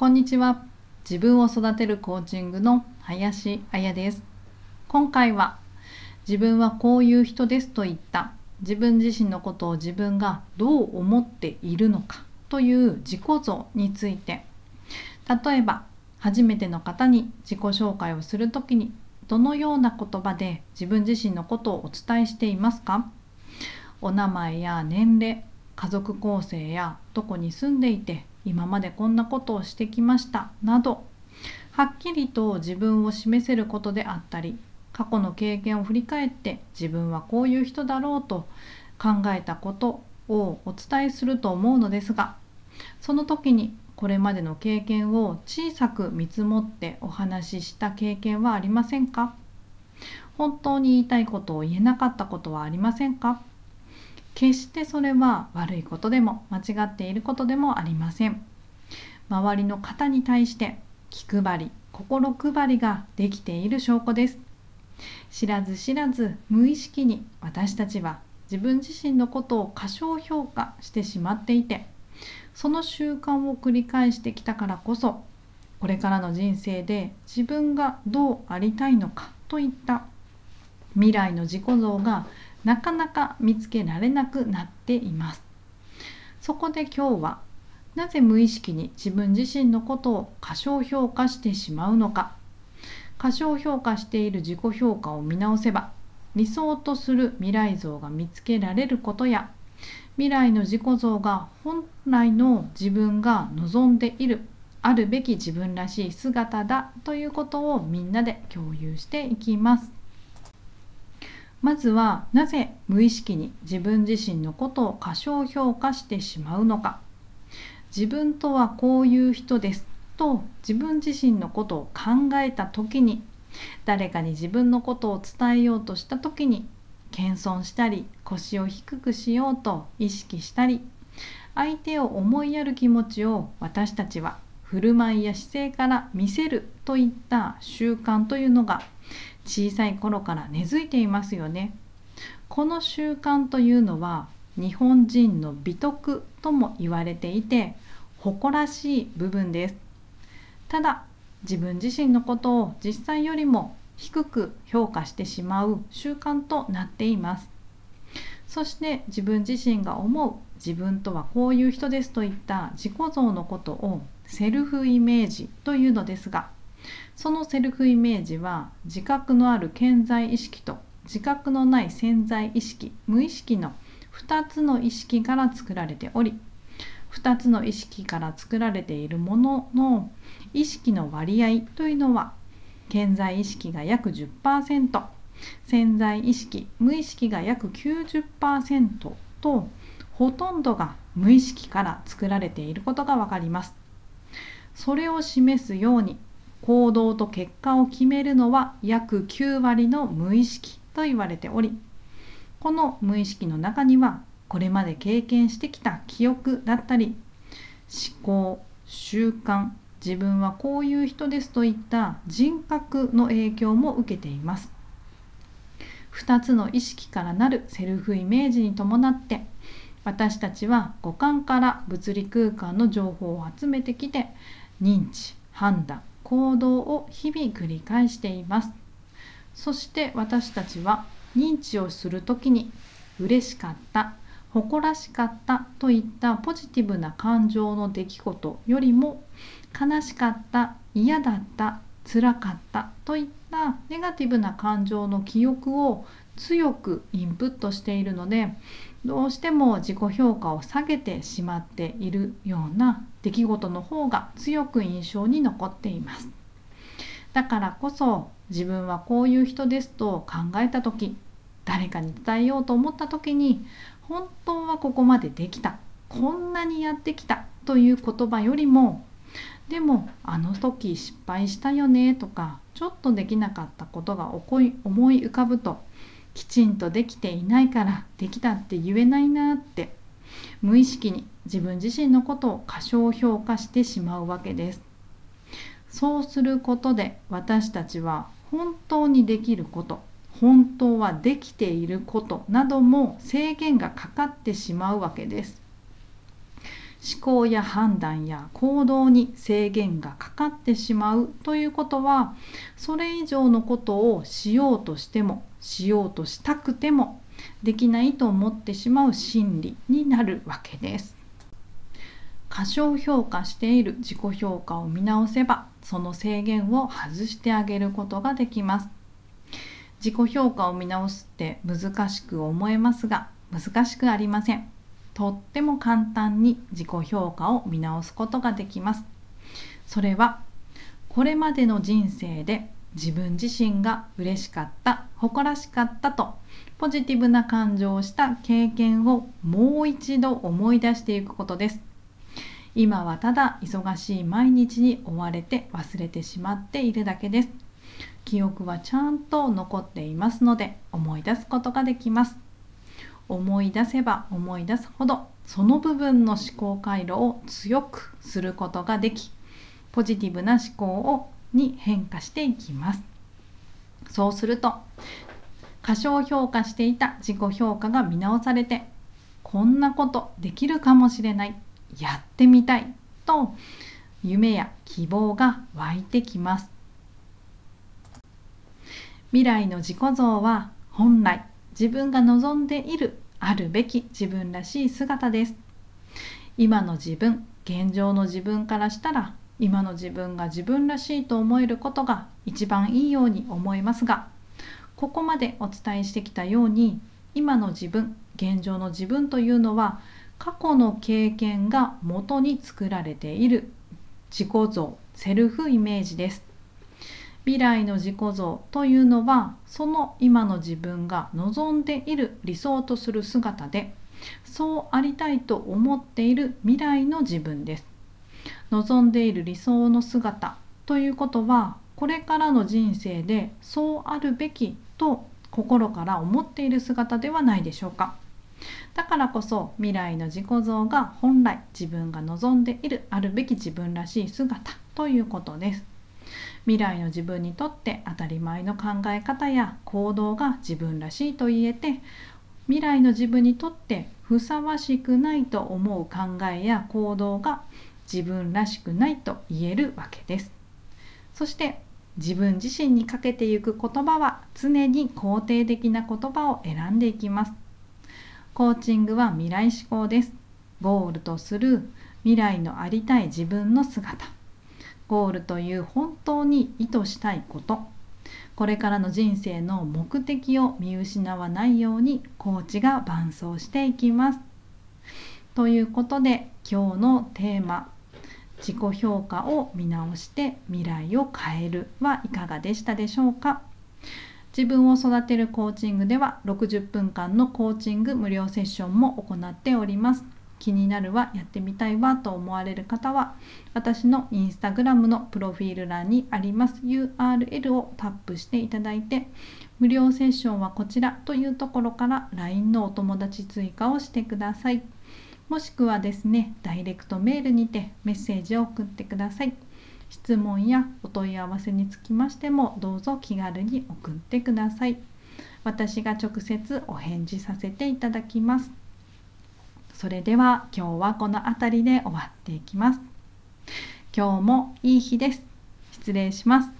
こんにちは。自分を育てるコーチングの林彩です。今回は自分はこういう人ですといった。自分自身のことを自分がどう思っているのか。という自己像について。例えば初めての方に自己紹介をするときにどのような言葉で自分自身のことをお伝えしていますか。お名前や年齢家族構成やどこに住んでいて今までこんなことをしてきました。などはっきりと自分を示せることであったり過去の経験を振り返って自分はこういう人だろうと考えたことをお伝えすると思うのですがその時にこれまでの経験を小さく見積もってお話しした経験はありませんか？本当に言いたいことを言えなかったことはありませんか？決してそれは悪いことでも間違っていることでもありません。周りの方に対して気配り心配りができている証拠です。知らず知らず無意識に私たちは自分自身のことを過小評価してしまっていてその習慣を繰り返してきたからこそこれからの人生で自分がどうありたいのかといった未来の自己像がなかなか見つけられなくなっています。そこで今日はなぜ無意識に自分自身のことを過小評価してしまうのか。過小評価している自己評価を見直せば理想とする未来像が見つけられることや未来の自己像が本来の自分が望んでいるあるべき自分らしい姿だということをみんなで共有していきます。まずはなぜ無意識に自分自身のことを過小評価してしまうのか。自分とはこういう人です。と自分自身のことを考えた時に誰かに自分のことを伝えようとした時に謙遜したり腰を低くしようと意識したり相手を思いやる気持ちを私たちは振る舞いや姿勢から見せるといった習慣というのが小さい頃から根付いていますよね。この習慣というのは日本人の美徳とも言われていて誇らしい部分です。ただ自分自身のことを実際よりも低く評価してしまう習慣となっています。そして自分自身が思う自分とはこういう人ですといった自己像のことをセルフイメージというのですがそのセルフイメージは自覚のある健在意識と自覚のない潜在意識無意識の2つの意識から作られており2つの意識から作られているものの意識の割合というのは健在意識が約10%潜在意識無意識が約90%とほとんどが無意識から作られていることが分かります。それを示すように行動と結果を決めるのは約9割の無意識と言われておりこの無意識の中にはこれまで経験してきた記憶だったり思考習慣自分はこういう人ですといった人格の影響も受けています。2つの意識からなるセルフイメージに伴って私たちは五感から物理空間の情報を集めてきて認知判断行動を日々繰り返しています。そして私たちは認知をする時に嬉しかった誇らしかったといったポジティブな感情の出来事よりも悲しかった嫌だった辛かったといったネガティブな感情の記憶を強くインプットしているのでどうしても自己評価を下げてしまっているような出来事の方が強く印象に残っています。だからこそ自分はこういう人ですと考えた時誰かに伝えようと思った時に本当はここまでできたこんなにやってきたという言葉よりもでもあの時失敗したよねとかちょっとできなかったことが思い浮かぶときちんとできていないからできたって言えないなって無意識に自分自身のことを過小評価してしまうわけです。そうすることで私たちは本当にできること本当はできていることなども制限がかかってしまうわけです。思考や判断や行動に制限がかかってしまうということはそれ以上のことをしようとしてもしようとしたくてもできないと思ってしまう心理になるわけです。過小評価している自己評価を見直せばその制限を外してあげることができます。自己評価を見直すって難しく思えますが難しくありません。とっても簡単に自己評価を見直すことができます。それはこれまでの人生で自分自身が嬉しかった誇らしかったとポジティブな感情をした経験をもう一度思い出していくことです。今はただ忙しい毎日に追われて忘れてしまっているだけです。記憶はちゃんと残っていますので思い出すことができます。思い出せば思い出すほどその部分の思考回路を強くすることができポジティブな思考をに変化していきます。そうすると過小評価していた自己評価が見直されてこんなことできるかもしれないやってみたいと夢や希望が湧いてきます。未来の自己像は本来自分が望んでいるあるべき自分らしい姿です。今の自分現状の自分からしたら今の自分が自分らしいと思えることが一番いいように思いますがここまでお伝えしてきたように今の自分現状の自分というのは過去の経験が元に作られている自己像セルフイメージです。未来の自己像というのはその今の自分が望んでいる理想とする姿でそうありたいと思っている未来の自分です望んでいる理想の姿ということはこれからの人生でそうあるべきと心から思っている姿ではないでしょうか。だからこそ未来の自己像が本来自分が望んでいるあるべき自分らしい姿ということです未来の自分にとって当たり前の考え方や行動が自分らしいと言えて未来の自分にとってふさわしくないと思う考えや行動が自分らしくないと言えるわけですそして自分自身にかけていく言葉は常に肯定的な言葉を選んでいきますコーチングは未来志向です。ゴールとする未来のありたい自分の姿。ゴールという本当に意図したいこと。これからの人生の目的を見失わないようにコーチが伴走していきます。ということで今日のテーマ「自己評価を見直して未来を変える」はいかがでしたでしょうか自分を育てるコーチングでは60分間のコーチング無料セッションも行っております。気になるわ、やってみたいわと思われる方は私のインスタグラムのプロフィール欄にあります URL をタップしていただいて無料セッションはこちらというところから LINE のお友達追加をしてください。もしくはですね、ダイレクトメールにてメッセージを送ってください。質問やお問い合わせにつきましてもどうぞ気軽に送ってください私が直接お返事させていただきますそれでは今日はこの辺りで終わっていきます。今日もいい日です。失礼します。